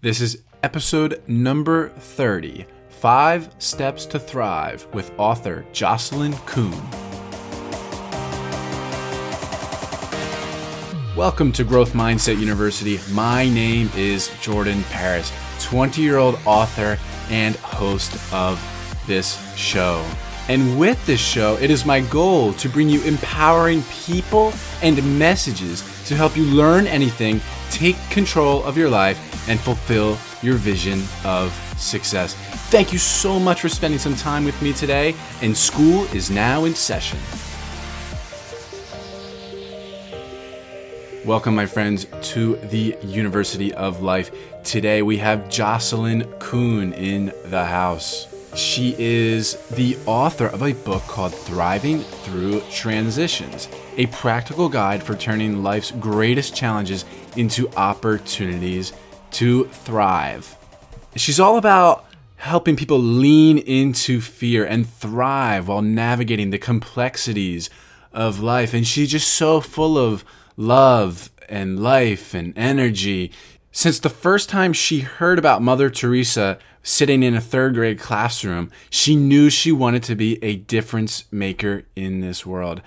This is episode number 30 Five Steps to Thrive with author Jocelyn Kuhn. Welcome to Growth Mindset University. My name is Jordan Paris, 20 year old author and host of this show. And with this show, it is my goal to bring you empowering people and messages to help you learn anything, take control of your life, and fulfill your vision of success. Thank you so much for spending some time with me today, and school is now in session. Welcome, my friends, to the University of Life. Today we have Jocelyn Kuhn in the house. She is the author of a book called Thriving Through Transitions, a practical guide for turning life's greatest challenges into opportunities to thrive. She's all about helping people lean into fear and thrive while navigating the complexities of life. And she's just so full of love and life and energy. Since the first time she heard about Mother Teresa sitting in a third grade classroom, she knew she wanted to be a difference maker in this world.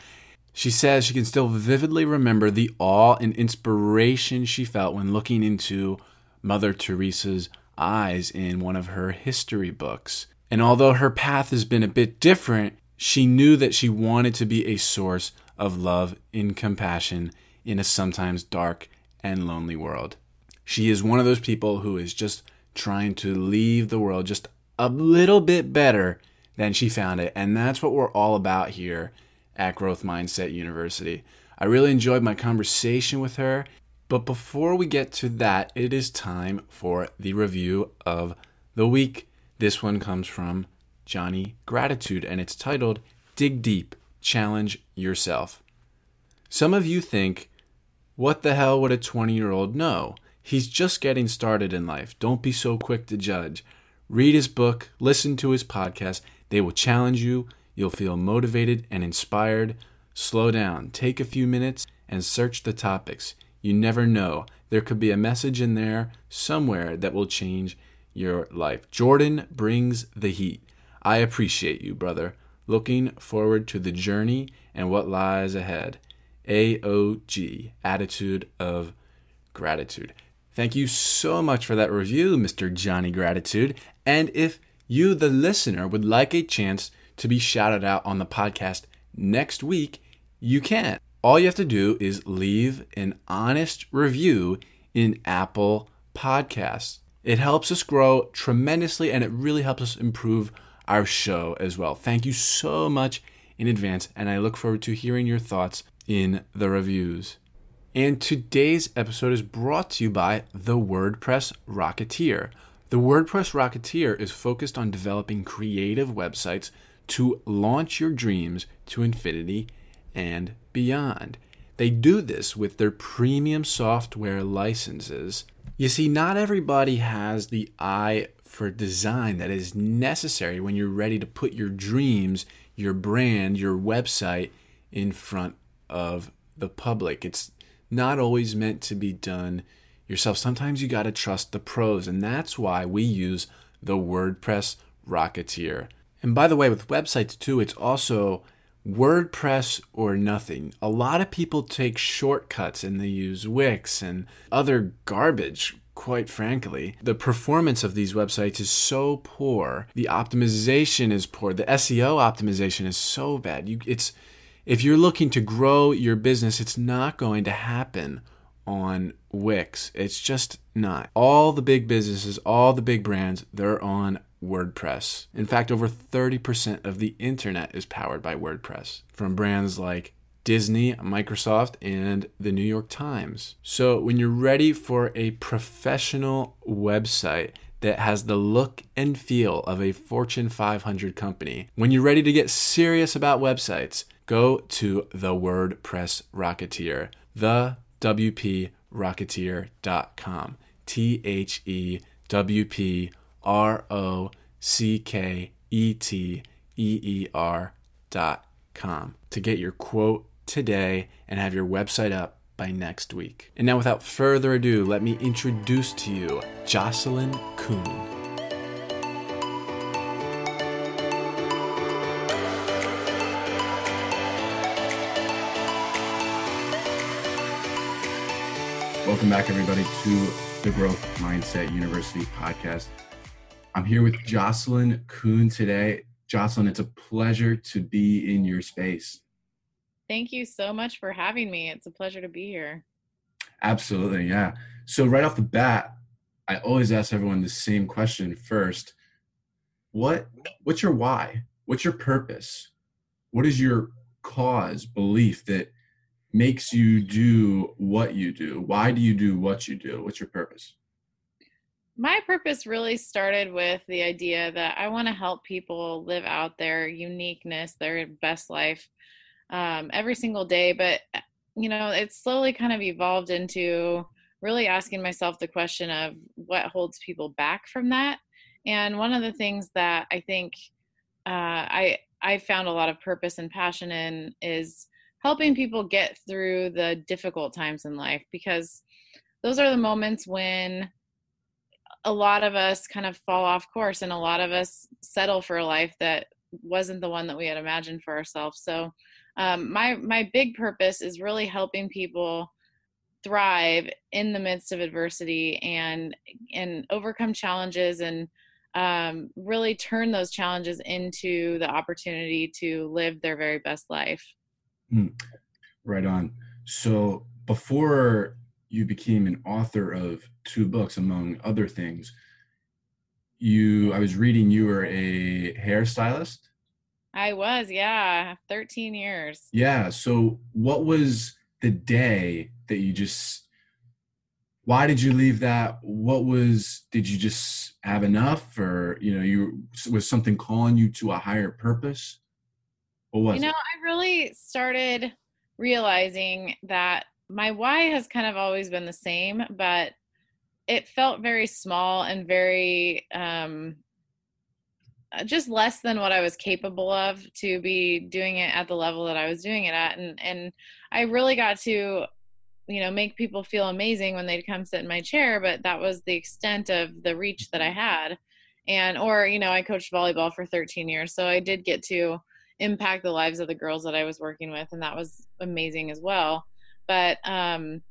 She says she can still vividly remember the awe and inspiration she felt when looking into Mother Teresa's eyes in one of her history books. And although her path has been a bit different, she knew that she wanted to be a source of love and compassion in a sometimes dark and lonely world. She is one of those people who is just trying to leave the world just a little bit better than she found it. And that's what we're all about here at Growth Mindset University. I really enjoyed my conversation with her. But before we get to that, it is time for the review of the week. This one comes from Johnny Gratitude and it's titled Dig Deep, Challenge Yourself. Some of you think what the hell would a 20 year old know? He's just getting started in life. Don't be so quick to judge. Read his book, listen to his podcast. They will challenge you. You'll feel motivated and inspired. Slow down, take a few minutes, and search the topics. You never know. There could be a message in there somewhere that will change your life. Jordan brings the heat. I appreciate you, brother. Looking forward to the journey and what lies ahead. AOG, attitude of gratitude. Thank you so much for that review, Mr. Johnny Gratitude. And if you, the listener, would like a chance to be shouted out on the podcast next week, you can. All you have to do is leave an honest review in Apple Podcasts. It helps us grow tremendously and it really helps us improve our show as well. Thank you so much in advance, and I look forward to hearing your thoughts in the reviews. And today's episode is brought to you by the WordPress Rocketeer. The WordPress Rocketeer is focused on developing creative websites to launch your dreams to infinity and beyond. They do this with their premium software licenses. You see, not everybody has the eye for design that is necessary when you're ready to put your dreams, your brand, your website in front of the public. It's not always meant to be done yourself. Sometimes you got to trust the pros, and that's why we use the WordPress Rocketeer. And by the way, with websites too, it's also WordPress or nothing. A lot of people take shortcuts and they use Wix and other garbage, quite frankly. The performance of these websites is so poor. The optimization is poor. The SEO optimization is so bad. You, it's if you're looking to grow your business, it's not going to happen on Wix. It's just not. All the big businesses, all the big brands, they're on WordPress. In fact, over 30% of the internet is powered by WordPress from brands like Disney, Microsoft, and the New York Times. So, when you're ready for a professional website that has the look and feel of a Fortune 500 company, when you're ready to get serious about websites, go to the WordPress Rocketeer, the WPRocketeer.com. T H E W P R O C K E T E E R dot com to get your quote today and have your website up by next week. And now, without further ado, let me introduce to you Jocelyn Kuhn. Welcome back, everybody, to the Growth Mindset University podcast. I'm here with Jocelyn Kuhn today. Jocelyn, it's a pleasure to be in your space. Thank you so much for having me. It's a pleasure to be here. Absolutely, yeah. So, right off the bat, I always ask everyone the same question first. What what's your why? What's your purpose? What is your cause, belief that makes you do what you do? Why do you do what you do? What's your purpose? My purpose really started with the idea that I want to help people live out their uniqueness, their best life um, every single day. But, you know, it's slowly kind of evolved into really asking myself the question of what holds people back from that. And one of the things that I think uh, I I found a lot of purpose and passion in is helping people get through the difficult times in life because those are the moments when a lot of us kind of fall off course and a lot of us settle for a life that wasn't the one that we had imagined for ourselves so um, my my big purpose is really helping people thrive in the midst of adversity and and overcome challenges and um, really turn those challenges into the opportunity to live their very best life. Mm, right on. So before you became an author of two books, among other things, you I was reading you were a hairstylist. I was, yeah, 13 years. Yeah. So, what was the day that you just, why did you leave that? What was, did you just have enough or, you know, you, was something calling you to a higher purpose? What was You know, it? I really started realizing that my why has kind of always been the same, but it felt very small and very um uh, just less than what I was capable of to be doing it at the level that I was doing it at. And and I really got to you know make people feel amazing when they'd come sit in my chair but that was the extent of the reach that I had. And or you know I coached volleyball for 13 years so I did get to impact the lives of the girls that I was working with and that was amazing as well but um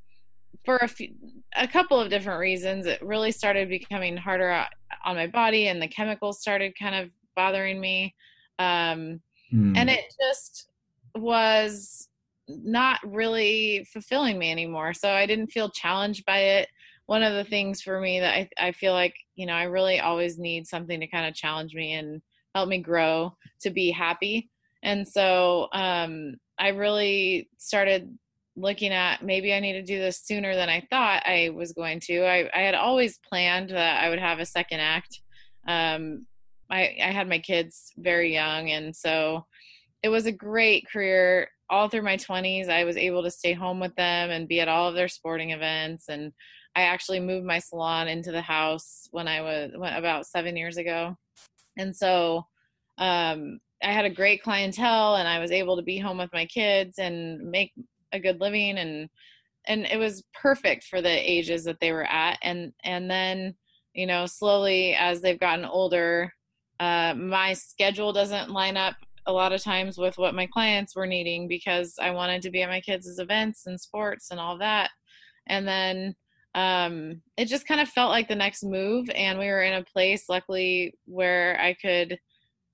for a few a couple of different reasons it really started becoming harder on my body and the chemicals started kind of bothering me um, mm. and it just was not really fulfilling me anymore so i didn't feel challenged by it one of the things for me that I, I feel like you know i really always need something to kind of challenge me and help me grow to be happy and so um, i really started looking at maybe I need to do this sooner than I thought I was going to. I, I had always planned that I would have a second act. Um, I, I had my kids very young, and so it was a great career all through my 20s. I was able to stay home with them and be at all of their sporting events. And I actually moved my salon into the house when I was about seven years ago. And so um, I had a great clientele and I was able to be home with my kids and make a good living and and it was perfect for the ages that they were at and and then you know slowly as they've gotten older uh, my schedule doesn't line up a lot of times with what my clients were needing because i wanted to be at my kids' events and sports and all that and then um, it just kind of felt like the next move and we were in a place luckily where i could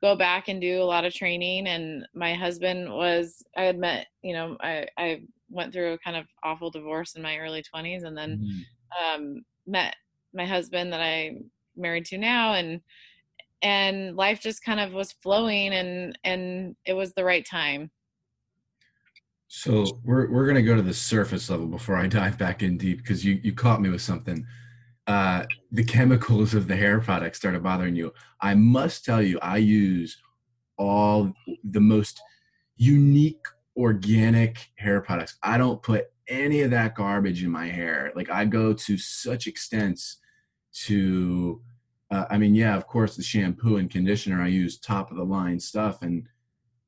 go back and do a lot of training and my husband was i had met you know i i went through a kind of awful divorce in my early 20s and then mm-hmm. um, met my husband that i married to now and and life just kind of was flowing and and it was the right time so we're, we're going to go to the surface level before i dive back in deep because you you caught me with something uh, the chemicals of the hair product started bothering you. I must tell you, I use all the most unique organic hair products. I don't put any of that garbage in my hair. Like I go to such extents to uh, I mean, yeah, of course the shampoo and conditioner I use top of the line stuff and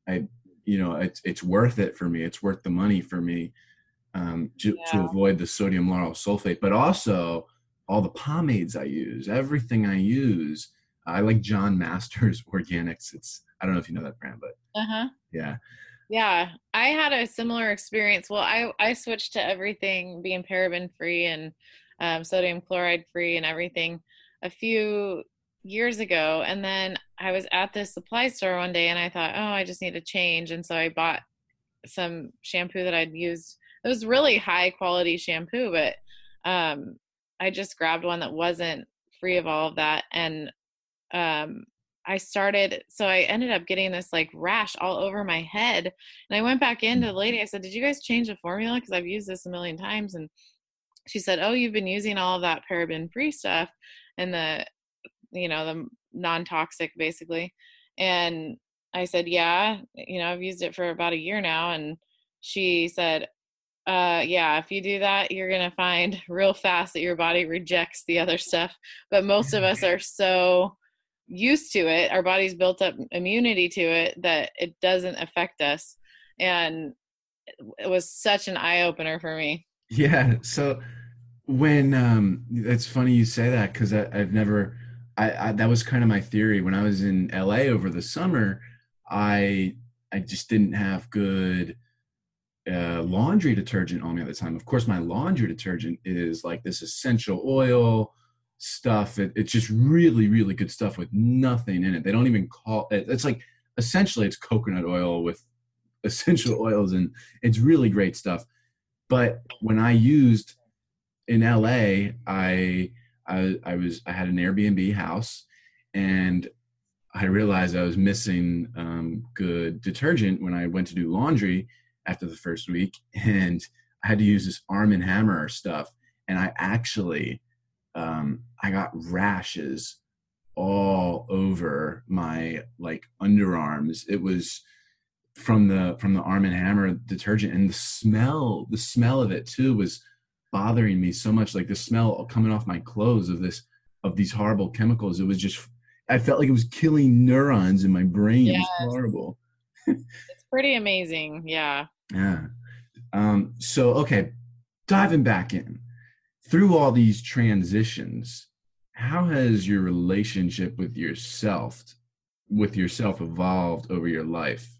I you know, it's it's worth it for me. It's worth the money for me. um, to, yeah. to avoid the sodium lauryl sulfate, but also all the pomades I use, everything I use. I like John Masters Organics. It's I don't know if you know that brand, but uh huh. Yeah. Yeah, I had a similar experience. Well, I I switched to everything being paraben free and um, sodium chloride free and everything a few years ago, and then I was at this supply store one day, and I thought, oh, I just need to change, and so I bought some shampoo that I'd used. It was really high quality shampoo, but um, I just grabbed one that wasn't free of all of that, and um, I started, so I ended up getting this like rash all over my head. And I went back in to the lady. I said, Did you guys change the formula? Because I've used this a million times. And she said, Oh, you've been using all of that paraben free stuff and the, you know, the non toxic basically. And I said, Yeah, you know, I've used it for about a year now. And she said, uh, yeah, if you do that, you're going to find real fast that your body rejects the other stuff. But most of us are so used to it our body's built up immunity to it that it doesn't affect us. And it was such an eye-opener for me. Yeah so when um it's funny you say that because i've never I, I that was kind of my theory. When i was in la over the summer i i just didn't have good uh, laundry detergent on me at the time of course my laundry detergent is like this essential oil stuff. It, it's just really, really good stuff with nothing in it. They don't even call it. It's like essentially it's coconut oil with essential oils, and it's really great stuff. But when I used in LA, I I, I was I had an Airbnb house, and I realized I was missing um, good detergent when I went to do laundry after the first week, and I had to use this Arm and Hammer stuff, and I actually um, I got rashes all over my like underarms. It was from the from the Arm and Hammer detergent, and the smell, the smell of it too, was bothering me so much. Like the smell coming off my clothes of this of these horrible chemicals. It was just I felt like it was killing neurons in my brain. Yes. It was horrible. it's pretty amazing. Yeah. Yeah. Um, so okay, diving back in through all these transitions, how has your relationship with yourself with yourself evolved over your life?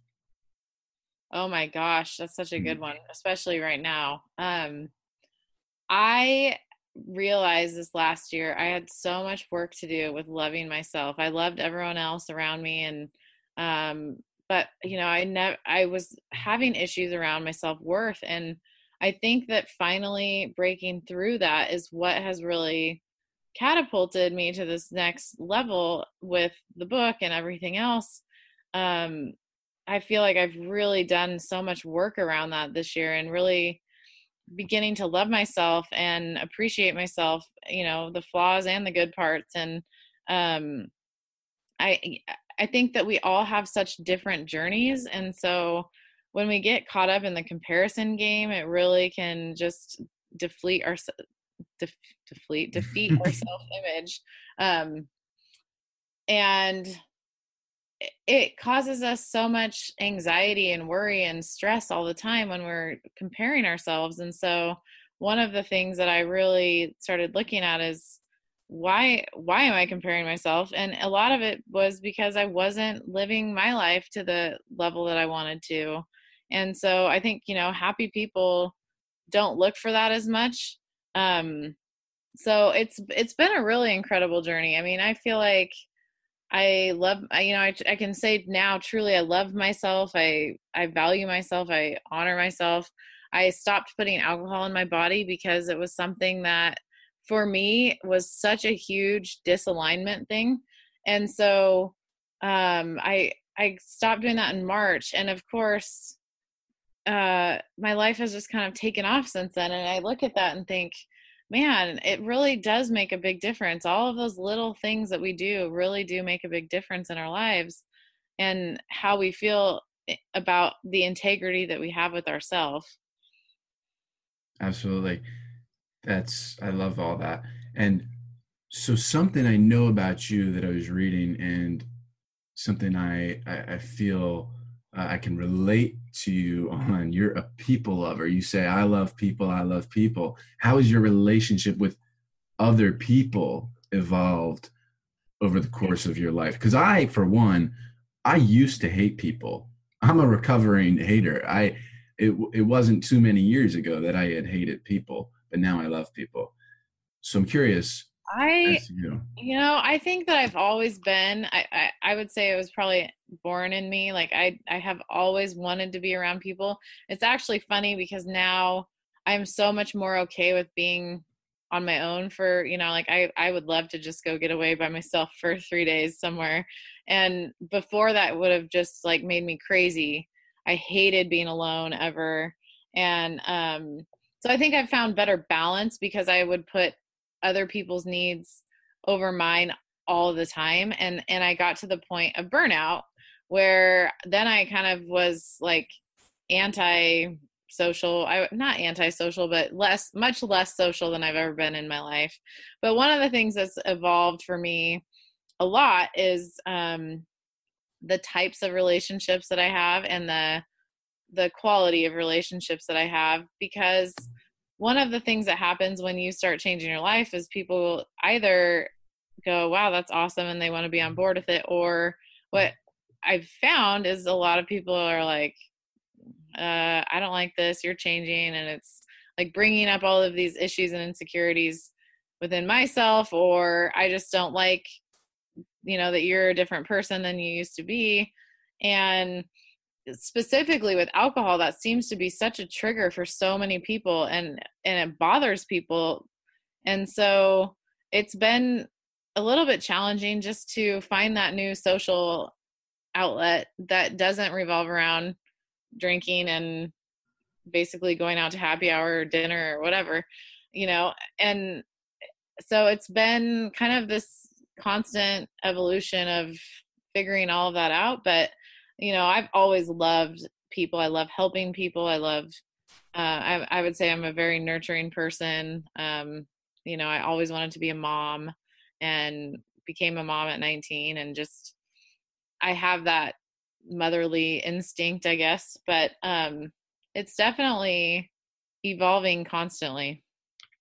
Oh my gosh, that's such a good mm. one, especially right now. Um I realized this last year I had so much work to do with loving myself. I loved everyone else around me and um but you know, I never I was having issues around my self-worth and I think that finally breaking through that is what has really catapulted me to this next level with the book and everything else. Um, I feel like I've really done so much work around that this year and really beginning to love myself and appreciate myself, you know, the flaws and the good parts. And um, I, I think that we all have such different journeys. And so when we get caught up in the comparison game, it really can just deflate our def, deflate defeat our self image, um, and it causes us so much anxiety and worry and stress all the time when we're comparing ourselves. And so, one of the things that I really started looking at is why why am i comparing myself? And a lot of it was because i wasn't living my life to the level that i wanted to. And so i think you know happy people don't look for that as much. Um so it's it's been a really incredible journey. I mean i feel like i love you know I, I can say now truly i love myself. I i value myself. I honor myself. I stopped putting alcohol in my body because it was something that for me was such a huge disalignment thing and so um i i stopped doing that in march and of course uh, my life has just kind of taken off since then. And I look at that and think, man, it really does make a big difference. All of those little things that we do really do make a big difference in our lives and how we feel about the integrity that we have with ourselves. Absolutely. That's, I love all that. And so, something I know about you that I was reading and something I, I, I feel uh, I can relate to you on you're a people lover. You say, I love people, I love people. How has your relationship with other people evolved over the course of your life? Because I, for one, I used to hate people. I'm a recovering hater. I it it wasn't too many years ago that I had hated people, but now I love people. So I'm curious. I you. you know I think that I've always been. I, I I would say it was probably born in me. Like I I have always wanted to be around people. It's actually funny because now I'm so much more okay with being on my own for you know like i i would love to just go get away by myself for three days somewhere and before that would have just like made me crazy i hated being alone ever and um so i think i've found better balance because i would put other people's needs over mine all the time and and i got to the point of burnout where then i kind of was like anti social i not antisocial but less much less social than i've ever been in my life. But one of the things that's evolved for me a lot is um the types of relationships that i have and the the quality of relationships that i have because one of the things that happens when you start changing your life is people either go wow that's awesome and they want to be on board with it or what i've found is a lot of people are like uh, I don't like this, you're changing. And it's like bringing up all of these issues and insecurities within myself, or I just don't like, you know, that you're a different person than you used to be. And specifically with alcohol, that seems to be such a trigger for so many people and, and it bothers people. And so it's been a little bit challenging just to find that new social outlet that doesn't revolve around drinking and basically going out to happy hour or dinner or whatever you know and so it's been kind of this constant evolution of figuring all of that out but you know i've always loved people i love helping people i love uh, I, I, would say i'm a very nurturing person um, you know i always wanted to be a mom and became a mom at 19 and just i have that motherly instinct, I guess, but um, it's definitely evolving constantly.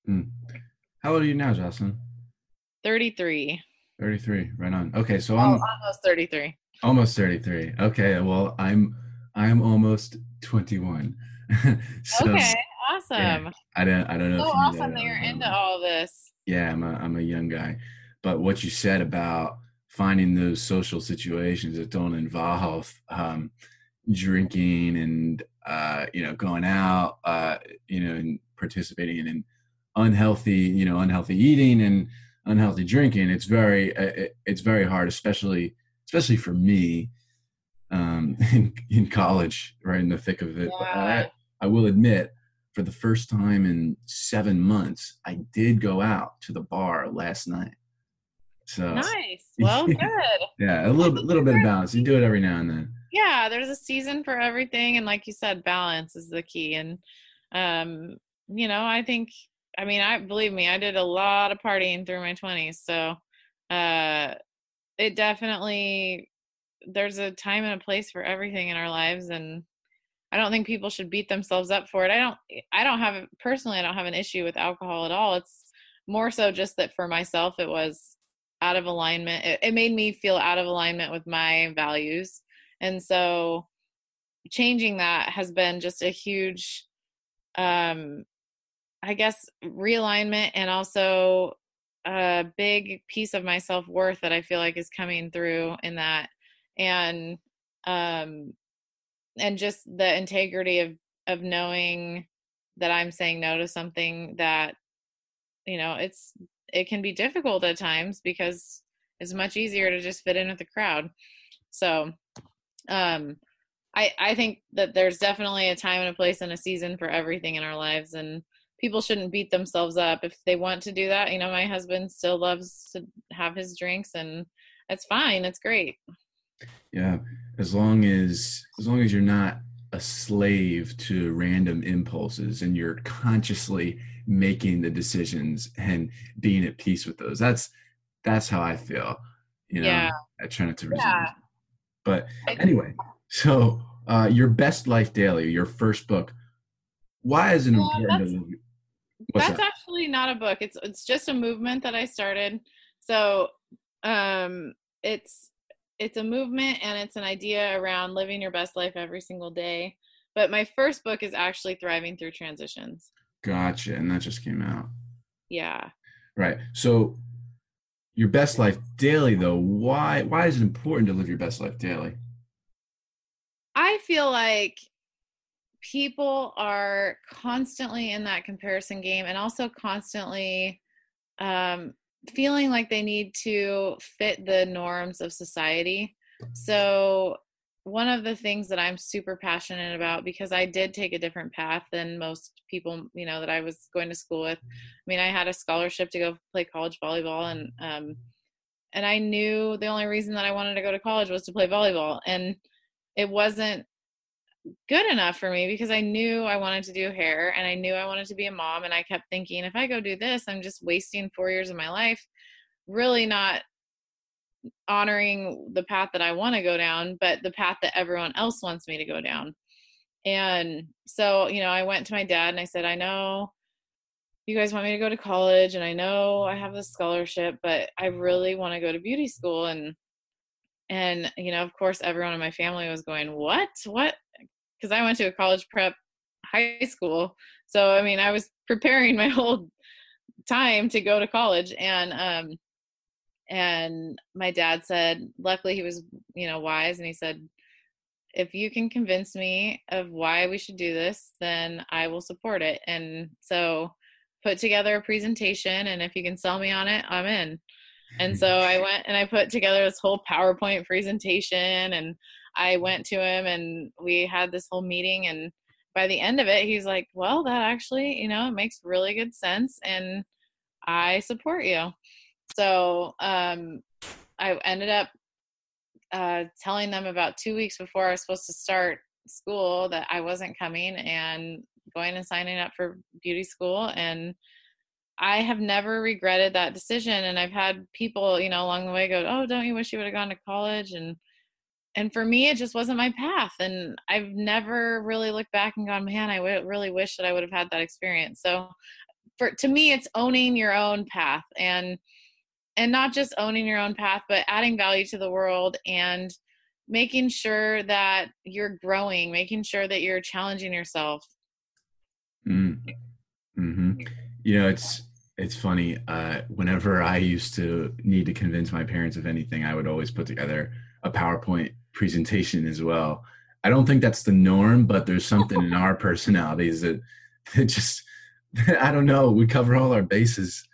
Mm. How old are you now, Jocelyn? 33. 33, right on. Okay, so oh, I'm almost 33. Almost 33. Okay, well, I'm I'm almost 21. so, okay, awesome. Yeah, I don't I don't know. So awesome that you're into all this. Yeah, I'm a I'm a young guy, but what you said about finding those social situations that don't involve um, drinking and uh, you know going out uh, you know and participating in unhealthy you know unhealthy eating and unhealthy drinking it's very uh, it's very hard especially especially for me um, in, in college right in the thick of it yeah. I, I will admit for the first time in seven months i did go out to the bar last night so nice. Well, good. yeah, a little bit, little bit of balance. You do it every now and then. Yeah, there's a season for everything, and like you said, balance is the key. And um, you know, I think, I mean, I believe me, I did a lot of partying through my 20s, so uh, it definitely there's a time and a place for everything in our lives, and I don't think people should beat themselves up for it. I don't, I don't have personally, I don't have an issue with alcohol at all. It's more so just that for myself, it was out of alignment. It, it made me feel out of alignment with my values. And so changing that has been just a huge um I guess realignment and also a big piece of my self-worth that I feel like is coming through in that and um and just the integrity of of knowing that I'm saying no to something that you know it's it can be difficult at times because it's much easier to just fit in with the crowd. So, um, I I think that there's definitely a time and a place and a season for everything in our lives, and people shouldn't beat themselves up if they want to do that. You know, my husband still loves to have his drinks, and it's fine. It's great. Yeah, as long as as long as you're not a slave to random impulses and you're consciously making the decisions and being at peace with those. That's that's how I feel. You know, yeah. I try not to resist. Yeah. But anyway, so uh, your best life daily, your first book. Why is it important? That's, that's that? actually not a book. It's it's just a movement that I started. So um, it's it's a movement and it's an idea around living your best life every single day. But my first book is actually Thriving Through Transitions. Gotcha. And that just came out. Yeah. Right. So your best life daily though, why why is it important to live your best life daily? I feel like people are constantly in that comparison game and also constantly um, feeling like they need to fit the norms of society. So, one of the things that I'm super passionate about because I did take a different path than most people, you know, that I was going to school with. I mean, I had a scholarship to go play college volleyball and um and I knew the only reason that I wanted to go to college was to play volleyball and it wasn't good enough for me because I knew I wanted to do hair and I knew I wanted to be a mom. And I kept thinking, if I go do this, I'm just wasting four years of my life, really not honoring the path that I want to go down, but the path that everyone else wants me to go down. And so, you know, I went to my dad and I said, I know you guys want me to go to college and I know I mm-hmm. have this scholarship, but I really want to go to beauty school. And and you know of course everyone in my family was going what what because I went to a college prep high school. So I mean, I was preparing my whole time to go to college, and um, and my dad said, luckily he was you know wise, and he said, if you can convince me of why we should do this, then I will support it. And so put together a presentation, and if you can sell me on it, I'm in. And so I went and I put together this whole PowerPoint presentation and I went to him and we had this whole meeting and by the end of it he's like, "Well, that actually, you know, it makes really good sense and I support you." So, um I ended up uh telling them about 2 weeks before I was supposed to start school that I wasn't coming and going and signing up for beauty school and I have never regretted that decision and I've had people, you know, along the way go, "Oh, don't you wish you would have gone to college?" and and for me it just wasn't my path and I've never really looked back and gone, "Man, I w- really wish that I would have had that experience." So for to me it's owning your own path and and not just owning your own path, but adding value to the world and making sure that you're growing, making sure that you're challenging yourself. Mm. hmm You know, it's it's funny. Uh, whenever I used to need to convince my parents of anything, I would always put together a PowerPoint presentation as well. I don't think that's the norm, but there's something in our personalities that, that just I don't know. We cover all our bases.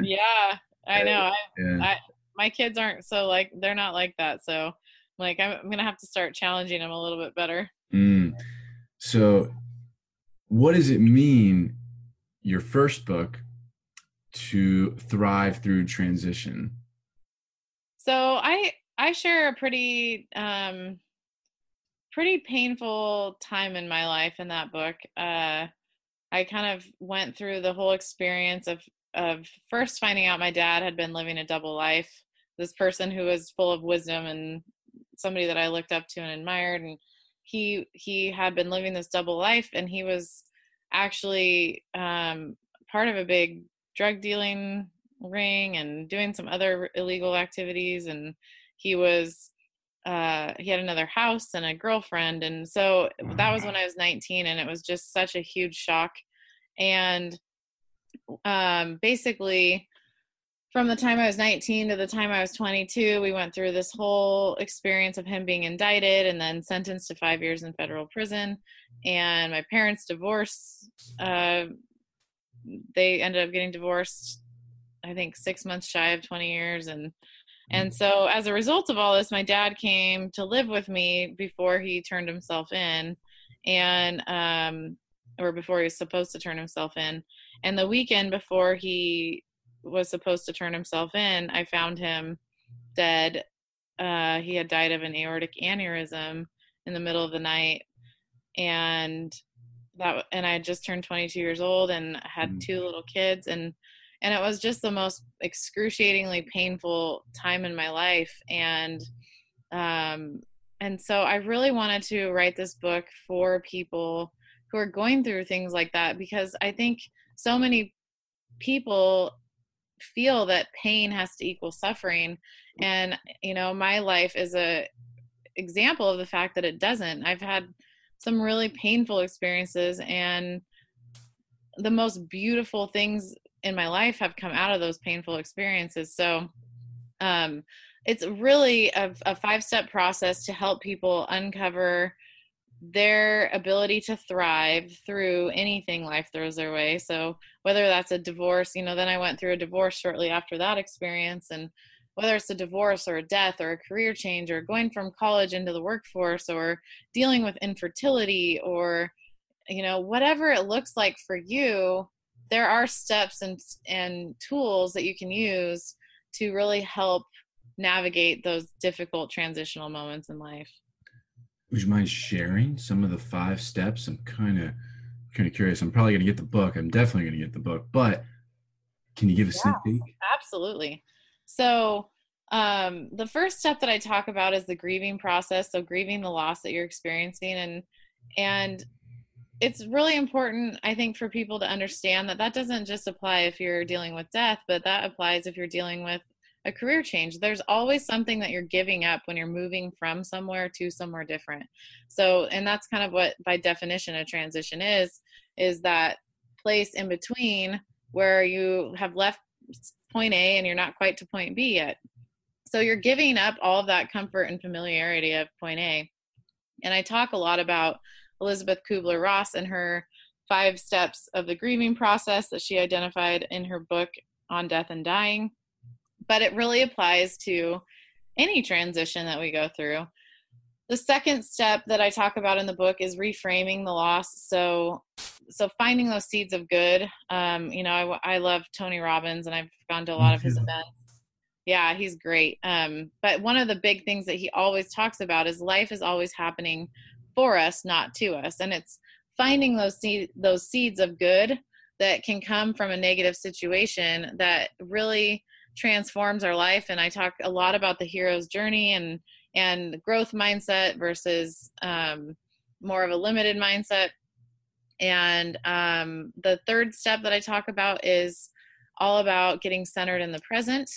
yeah, I know. I, yeah. I, my kids aren't so like they're not like that. So like I'm, I'm gonna have to start challenging them a little bit better. Mm. So, what does it mean? Your first book to thrive through transition? So I I share a pretty um pretty painful time in my life in that book. Uh I kind of went through the whole experience of of first finding out my dad had been living a double life. This person who was full of wisdom and somebody that I looked up to and admired and he he had been living this double life and he was actually um part of a big drug dealing ring and doing some other illegal activities and he was uh he had another house and a girlfriend. And so that was when I was 19 and it was just such a huge shock. And um basically from the time I was 19 to the time I was 22, we went through this whole experience of him being indicted and then sentenced to five years in federal prison. And my parents' divorce uh, they ended up getting divorced i think six months shy of 20 years. And and so as a result of all this my dad came to live with me before he turned himself in and um or before he was supposed to turn himself in. And the weekend before he was supposed to turn himself in i found him dead. Uh he had died of an aortic aneurysm in the middle of the night and that and I had just turned 22 years old and had mm. two little kids and and it was just the most excruciatingly painful time in my life. And um and so I really wanted to write this book for people who are going through things like that because I think so many people feel that pain has to equal suffering. And you know my life is a example of the fact that it doesn't. I've had some really painful experiences and the most beautiful things in my life have come out of those painful experiences so um it's really a, a five step process to help people uncover their ability to thrive through anything life throws their way. So whether that's a divorce, you know, then I went through a divorce shortly after that experience and whether it's a divorce or a death or a career change or going from college into the workforce or dealing with infertility or you know whatever it looks like for you there are steps and and tools that you can use to really help navigate those difficult transitional moments in life would you mind sharing some of the five steps? I'm kind of kind of curious. I'm probably going to get the book. I'm definitely going to get the book, but can you give a yeah, sneak peek? Absolutely. So, um, the first step that I talk about is the grieving process. So, grieving the loss that you're experiencing, and and it's really important, I think, for people to understand that that doesn't just apply if you're dealing with death, but that applies if you're dealing with a career change. There's always something that you're giving up when you're moving from somewhere to somewhere different. So and that's kind of what by definition a transition is is that place in between where you have left point a and you're not quite to point b yet. So you're giving up all of that comfort and familiarity of point a. And i talk a lot about elizabeth kubler-ross and her five steps of the grieving process that she identified in her book on death and dying but it really applies to any transition that we go through. The second step that I talk about in the book is reframing the loss. So, so finding those seeds of good. Um, you know, I, I love Tony Robbins, and I've gone to a lot of his events. Yeah, he's great. Um, but one of the big things that he always talks about is life is always happening for us, not to us, and it's finding those seed, those seeds of good that can come from a negative situation that really transforms our life. And i talk a lot about the hero's journey and and growth mindset versus um, more of a limited mindset. And um, the third step that i talk about is all about getting centered in the present.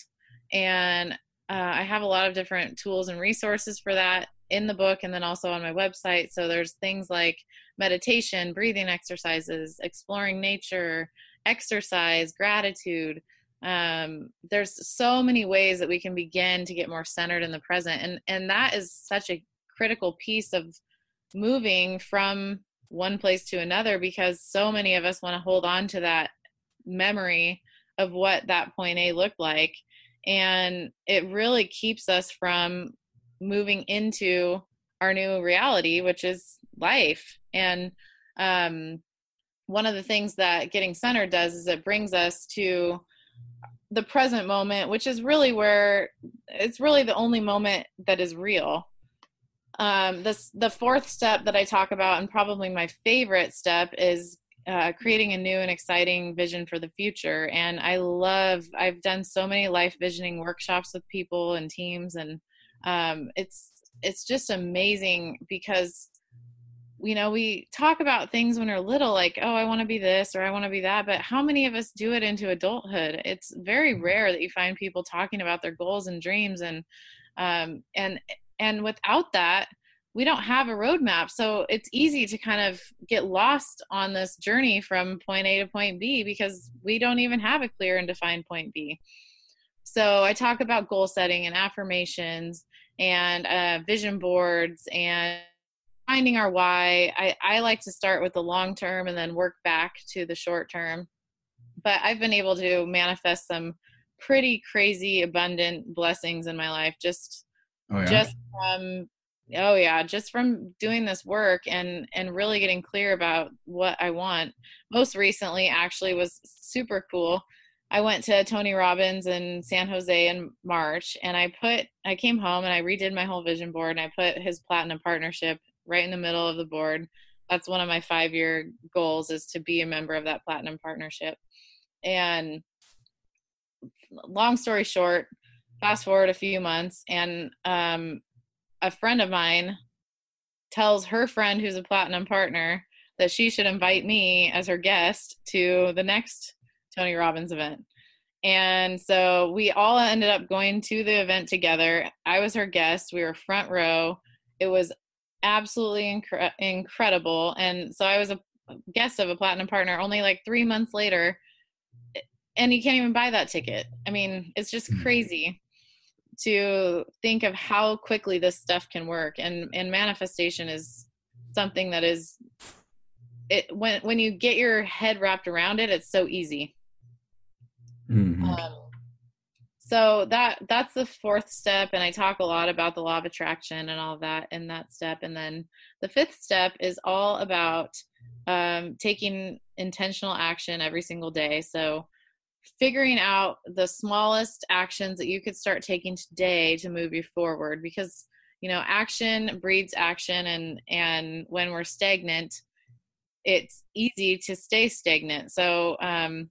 And uh, i have a lot of different tools and resources for that in the book and then also on my website. So there's things like meditation breathing exercises exploring nature exercise gratitude. Um, there's so many ways that we can begin to get more centered in the present. And and that is such a critical piece of moving from one place to another because so many of us want to hold on to that memory of what that point A looked like. And it really keeps us from moving into our new reality which is life and um, one of the things that getting centered does is it brings us to the present moment, which is really where it's really the only moment that is real. Um, this the fourth step that I talk about, and probably my favorite step, is uh, creating a new and exciting vision for the future. And I love I've done so many life visioning workshops with people and teams, and um, it's it's just amazing because you know we talk about things when we're little like oh i want to be this or i want to be that but how many of us do it into adulthood? It's very mm-hmm. rare that you find people talking about their goals and dreams and um and and without that we don't have a roadmap. So it's easy to kind of get lost on this journey from point a to point b because we don't even have a clear and defined point b. So i talk about goal setting and affirmations and uh, vision boards and finding our why. I, I like to start with the long term and then work back to the short term. But i've been able to manifest some pretty crazy abundant blessings in my life just oh, yeah? just from oh yeah just from doing this work and and really getting clear about what i want. Most recently actually was super cool i went to tony robbins in san jose in march and i put i came home and i redid my whole vision board and i put his platinum partnership right in the middle of the board. That's one of my five year goals is to be a member of that platinum partnership. And long story short, fast forward a few months and um, a friend of mine tells her friend who's a platinum partner that she should invite me as her guest to the next Tony Robbins event. And so we all ended up going to the event together. I was her guest. We were front row. It was absolutely incre- incredible. And so I was a guest of a platinum partner only like three months later. And you can't even buy that ticket. I mean, it's just hmm. crazy to think of how quickly this stuff can work. And, and manifestation is something that is it when when you get your head wrapped around it, it's so easy. Mm-hmm. Um, so that that's the fourth step, and I talk a lot about the law of attraction and all that in that step. And then the fifth step is all about um, taking intentional action every single day. So figuring out the smallest actions that you could start taking today to move you forward because you know action breeds action and and when we're stagnant it's easy to stay stagnant. So um,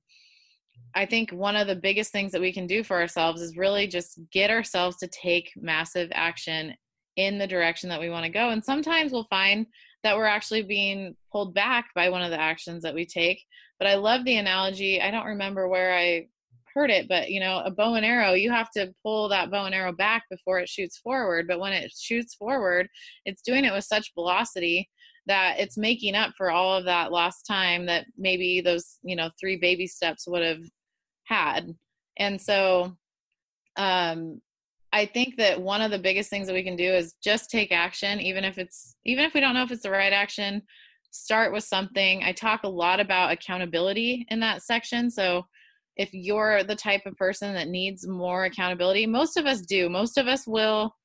I think one of the biggest things that we can do for ourselves is really just get ourselves to take massive action in the direction that we want to go. And sometimes we'll find that we're actually being pulled back by one of the actions that we take. But I love the analogy. I don't remember where I heard it, but you know, a bow and arrow, you have to pull that bow and arrow back before it shoots forward. But when it shoots forward, it's doing it with such velocity that it's making up for all of that lost time that maybe those you know three baby steps would have had. And so um i think that one of the biggest things that we can do is just take action even if it's even if we don't know if it's the right action start with something. I talk a lot about accountability in that section. So if you're the type of person that needs more accountability most of us do. Most of us will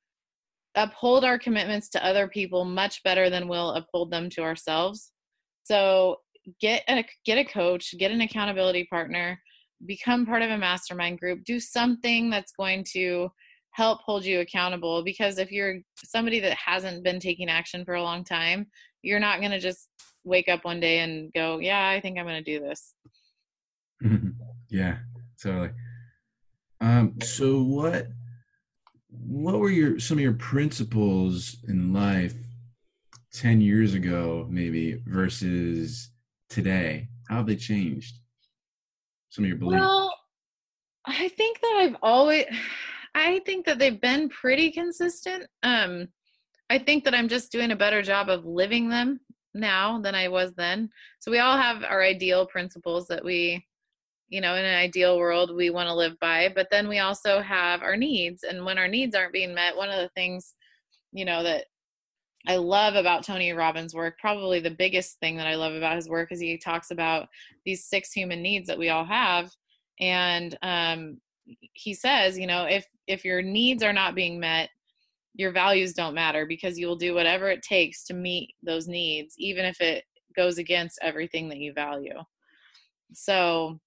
uphold our commitments to other people much better than we'll uphold them to ourselves. So get a get a coach, get an accountability partner, become part of a mastermind group, do something that's going to help hold you accountable because if you're somebody that hasn't been taking action for a long time, you're not going to just wake up one day and go, "Yeah, I think I'm going to do this." yeah, totally. Um so what what were your some of your principles in life 10 years ago maybe versus today how have they changed some of your beliefs? Well i think that i've always i think that they've been pretty consistent um i think that i'm just doing a better job of living them now than i was then. So we all have our ideal principles that we you know in an ideal world we want to live by but then we also have our needs and when our needs aren't being met one of the things you know that I love about Tony Robbins' work, probably the biggest thing that I love about his work is he talks about these six human needs that we all have. And um, he says, you know, if if your needs are not being met, your values don't matter because you will do whatever it takes to meet those needs, even if it goes against everything that you value. So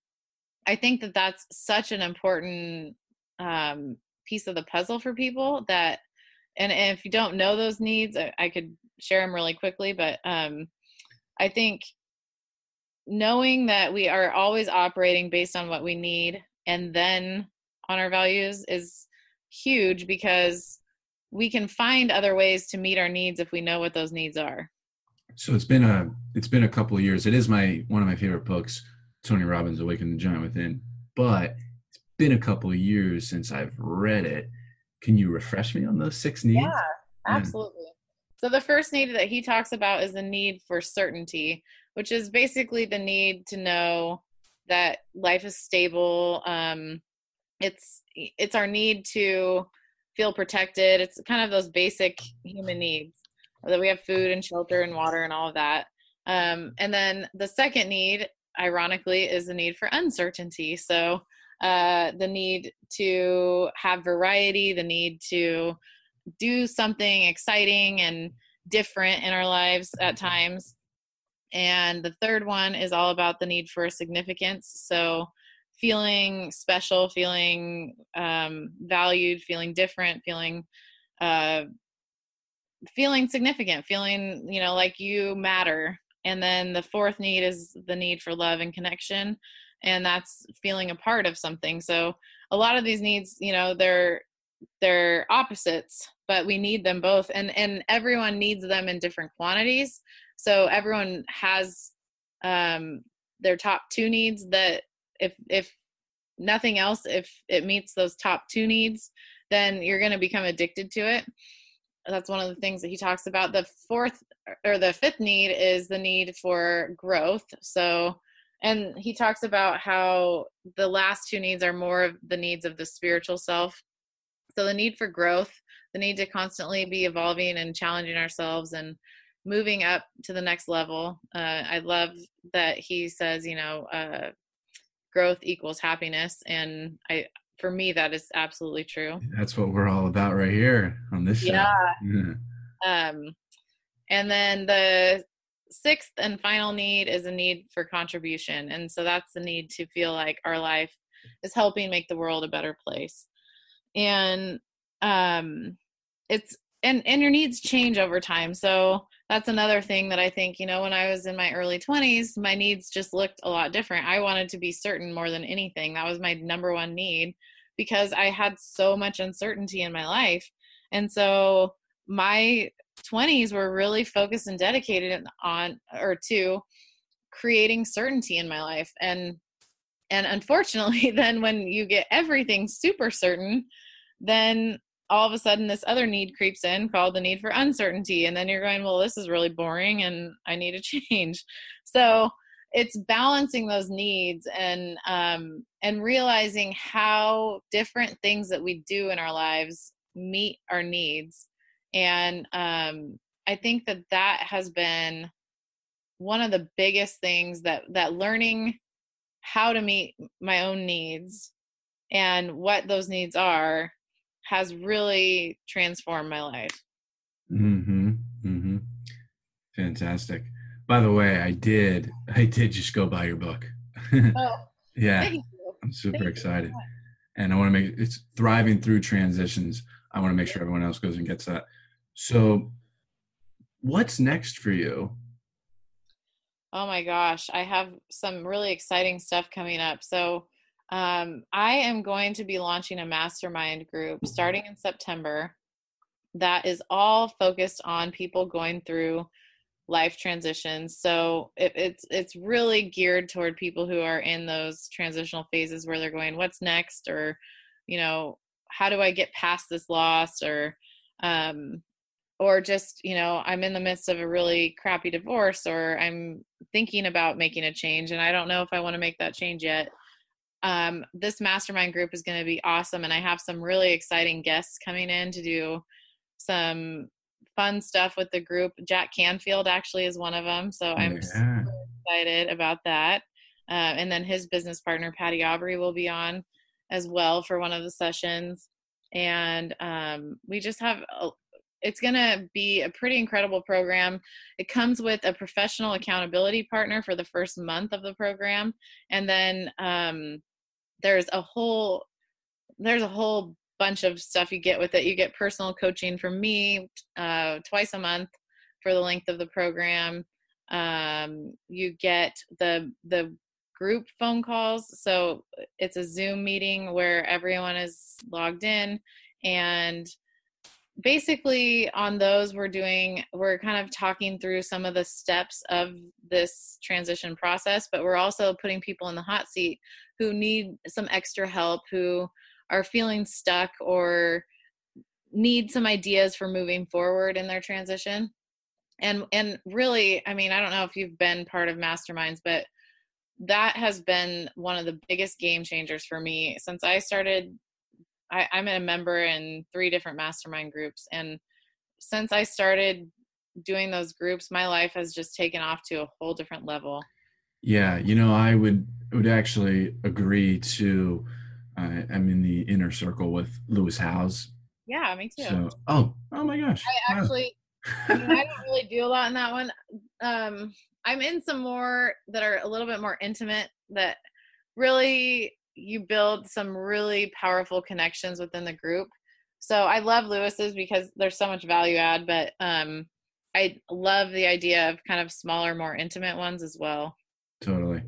I think that that's such an important um, piece of the puzzle for people that, and, if you don't know those needs, I, I could share them really quickly, but um, I think knowing that we are always operating based on what we need and then on our values is huge because we can find other ways to meet our needs if we know what those needs are so it's been a it's been a couple of years it is my one of my favorite books Tony Robbins' Awaken the Giant Within, but it's been a couple of years since I've read it. Can you refresh me on those six needs? Yeah, absolutely. So the first need that he talks about is the need for certainty, which is basically the need to know that life is stable. Um, it's it's our need to feel protected. It's kind of those basic human needs that we have food and shelter and water and all of that. Um, and then the second need ironically, is the need for uncertainty. So, uh, the need to have variety, the need to do something exciting and different in our lives at times. And the third one is all about the need for significance. So, feeling special, feeling um, valued, feeling different, feeling uh, feeling significant, feeling you know like you matter and then the fourth need is the need for love and connection and that's feeling a part of something. So a lot of these needs you know they're they're opposites but we need them both and and everyone needs them in different quantities. So everyone has um their top two needs that if if nothing else if it meets those top two needs then you're going to become addicted to it. That's one of the things that he talks about. The fourth or the fifth need is the need for growth. So and he talks about how the last two needs are more of the needs of the spiritual self. So the need for growth the need to constantly be evolving and challenging ourselves and moving up to the next level. Uh, i love that he says you know uh, growth equals happiness. And i for me that is absolutely true. That's what we're all about right here on this show. Yeah, yeah. um and then the sixth and final need is a need for contribution. And so that's the need to feel like our life is helping make the world a better place. And um it's and and your needs change over time. So that's another thing that i think you know when i was in my early 20s my needs just looked a lot different. I wanted to be certain more than anything. That was my number one need because i had so much uncertainty in my life. And so my 20s were really focused and dedicated on or to creating certainty in my life. And and unfortunately then when you get everything super certain then all of a sudden this other need creeps in called the need for uncertainty. And then you're going well this is really boring and i need a change. So it's balancing those needs and um, and realizing how different things that we do in our lives meet our needs and um, i think that that has been one of the biggest things that that learning how to meet my own needs and what those needs are has really transformed my life. Mm-hmm mm-hmm. Fantastic. By the way i did i did just go buy your book. Oh yeah i'm super Thank excited. you. and i want to make it's thriving through transitions. I want to make sure everyone else goes and gets that so, what's next for you? Oh my gosh, I have some really exciting stuff coming up. So, um, I am going to be launching a mastermind group starting in September that is all focused on people going through life transitions. So it, it's it's really geared toward people who are in those transitional phases where they're going, "What's next?" or you know, "How do I get past this loss?" or um, or just you know i'm in the midst of a really crappy divorce or i'm thinking about making a change and i don't know if i want to make that change yet um, this mastermind group is going to be awesome and i have some really exciting guests coming in to do some fun stuff with the group jack canfield actually is one of them so i'm yeah. excited about that uh, and then his business partner patty aubrey will be on as well for one of the sessions and um, we just have it's going to be a pretty incredible program. It comes with a professional accountability partner for the first month of the program, and then um, there's a whole there's a whole bunch of stuff you get with it. You get personal coaching from me uh, twice a month for the length of the program. Um, you get the the group phone calls, so it's a Zoom meeting where everyone is logged in and basically on those we're doing we're kind of talking through some of the steps of this transition process but we're also putting people in the hot seat who need some extra help who are feeling stuck or need some ideas for moving forward in their transition. And and really i mean i don't know if you've been part of masterminds but that has been one of the biggest game changers for me since i started I, I'm a member in three different mastermind groups. And since I started doing those groups, my life has just taken off to a whole different level. Yeah, you know, I would would actually agree to. Uh, I'm in the inner circle with Lewis Howes. Yeah, me too. So, oh, oh my gosh! I actually, I, mean, I don't really do a lot in that one. Um, I'm in some more that are a little bit more intimate that really you build some really powerful connections within the group. So I love Lewis's because there's so much value add, but um, I love the idea of kind of smaller, more intimate ones as well. Totally.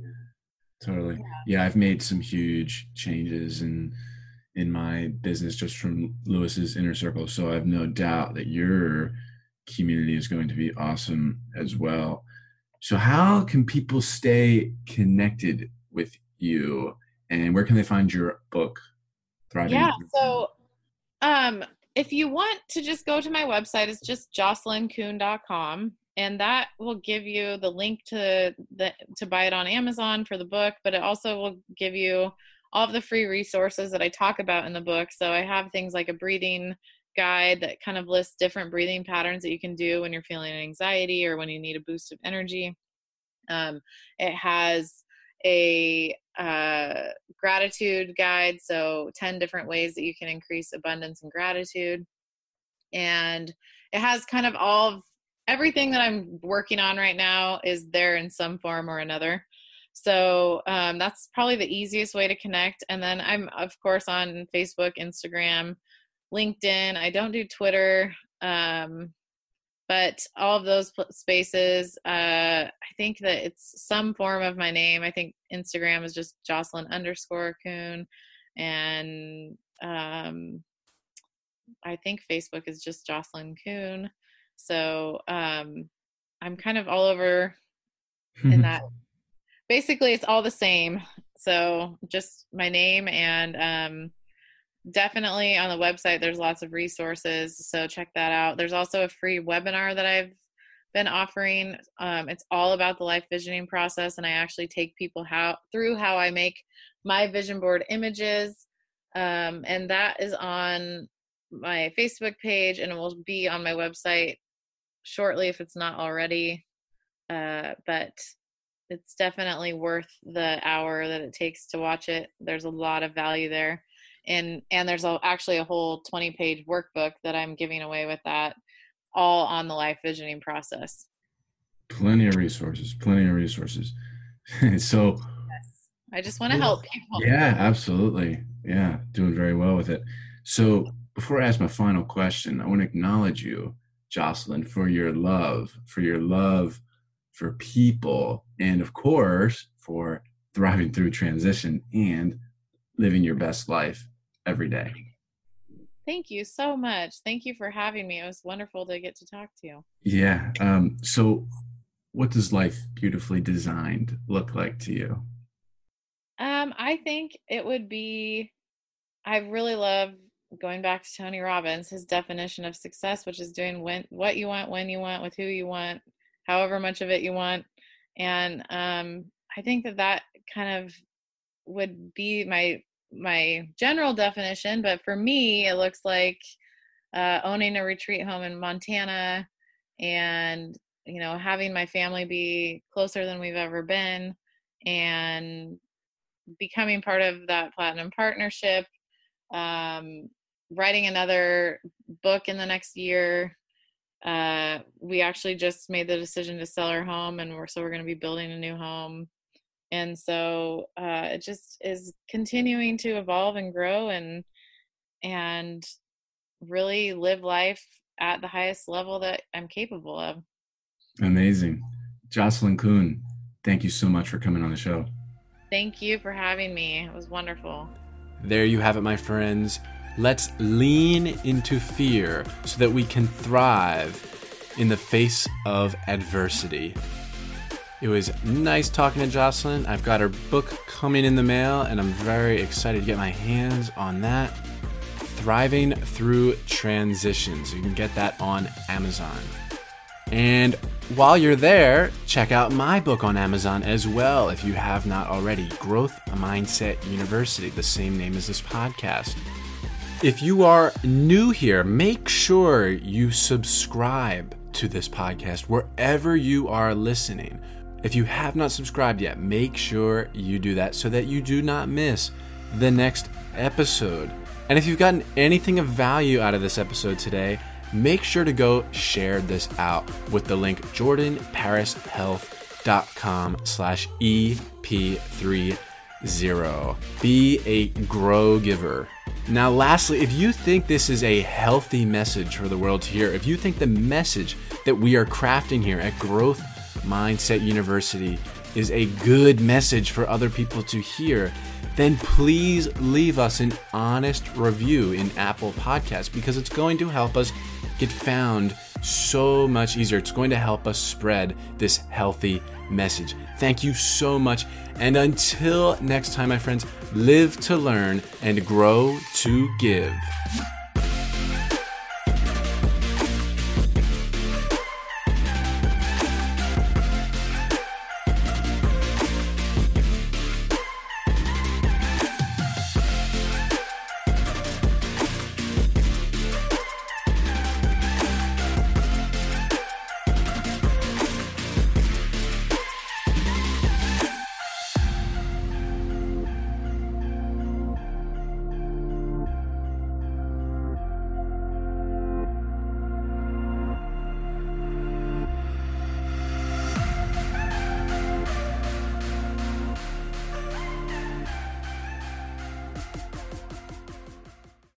Totally. Yeah. yeah, I've made some huge changes in in my business just from Lewis's inner circle. So I have no doubt that your community is going to be awesome as well. So, how can people stay connected with you and where can they find your book? Thriving yeah, so um, if you want to just go to my website, it's just jocelynkuhn.com and that will give you the link to the to buy it on Amazon for the book, but it also will give you all of the free resources that I talk about in the book. So I have things like a breathing guide that kind of lists different breathing patterns that you can do when you're feeling anxiety or when you need a boost of energy. Um, it has a uh, gratitude guide, so 10 different ways that you can increase abundance and gratitude. And it has kind of all of everything that I'm working on right now is there in some form or another. So um, that's probably the easiest way to connect. And then I'm, of course, on Facebook, Instagram, LinkedIn. I don't do Twitter, um, but all of those spaces, uh, I think that it's some form of my name. I think Instagram is just Jocelyn underscore Kuhn and um, I think Facebook is just Jocelyn Kuhn So um, I'm kind of all over in that basically it's all the same. So just my name and um, definitely on the website there's lots of resources. So check that out. There's also a free webinar that I've been offering. Um, it's all about the life visioning process, and I actually take people how through how I make my vision board images. Um, and that is on my Facebook page, and it will be on my website shortly if it's not already. Uh, but it's definitely worth the hour that it takes to watch it. There's a lot of value there. And and there's a, actually a whole 20 page workbook that I'm giving away with that all on the life visioning process. Plenty of resources, plenty of resources. so yes. I just want to help people. Yeah, absolutely. Yeah, doing very well with it. So before I ask my final question, I want to acknowledge you, Jocelyn, for your love, for your love for people, and of course, for thriving through transition and living your best life every day. Thank you so much. Thank you for having me. It was wonderful to get to talk to you. Yeah. Um, so, what does life beautifully designed look like to you? Um, I think it would be, I really love going back to Tony Robbins, his definition of success, which is doing when, what you want, when you want, with who you want, however much of it you want. And um, I think that that kind of would be my my general definition, but for me, it looks like uh, owning a retreat home in Montana and you know having my family be closer than we've ever been and becoming part of that platinum partnership um, writing another book in the next year. Uh, we actually just made the decision to sell our home and we're so we're going to be building a new home and so uh, it just is continuing to evolve and grow and and really live life at the highest level that i'm capable of. Amazing. Jocelyn kuhn thank you so much for coming on the show. Thank you for having me. It was wonderful. There you have it my friends. Let's lean into fear so that we can thrive in the face of adversity. It was nice talking to Jocelyn. I've got her book coming in the mail, and I'm very excited to get my hands on that. Thriving Through Transitions. You can get that on Amazon. And while you're there, check out my book on Amazon as well if you have not already Growth Mindset University, the same name as this podcast. If you are new here, make sure you subscribe to this podcast wherever you are listening. If you have not subscribed yet, make sure you do that so that you do not miss the next episode. And if you've gotten anything of value out of this episode today, make sure to go share this out with the link jordanparishealth.com slash EP30. Be a grow giver. Now, lastly, if you think this is a healthy message for the world to hear, if you think the message that we are crafting here at Growth Mindset University is a good message for other people to hear, then please leave us an honest review in Apple Podcasts because it's going to help us get found so much easier. It's going to help us spread this healthy message. Thank you so much. And until next time, my friends, live to learn and grow to give.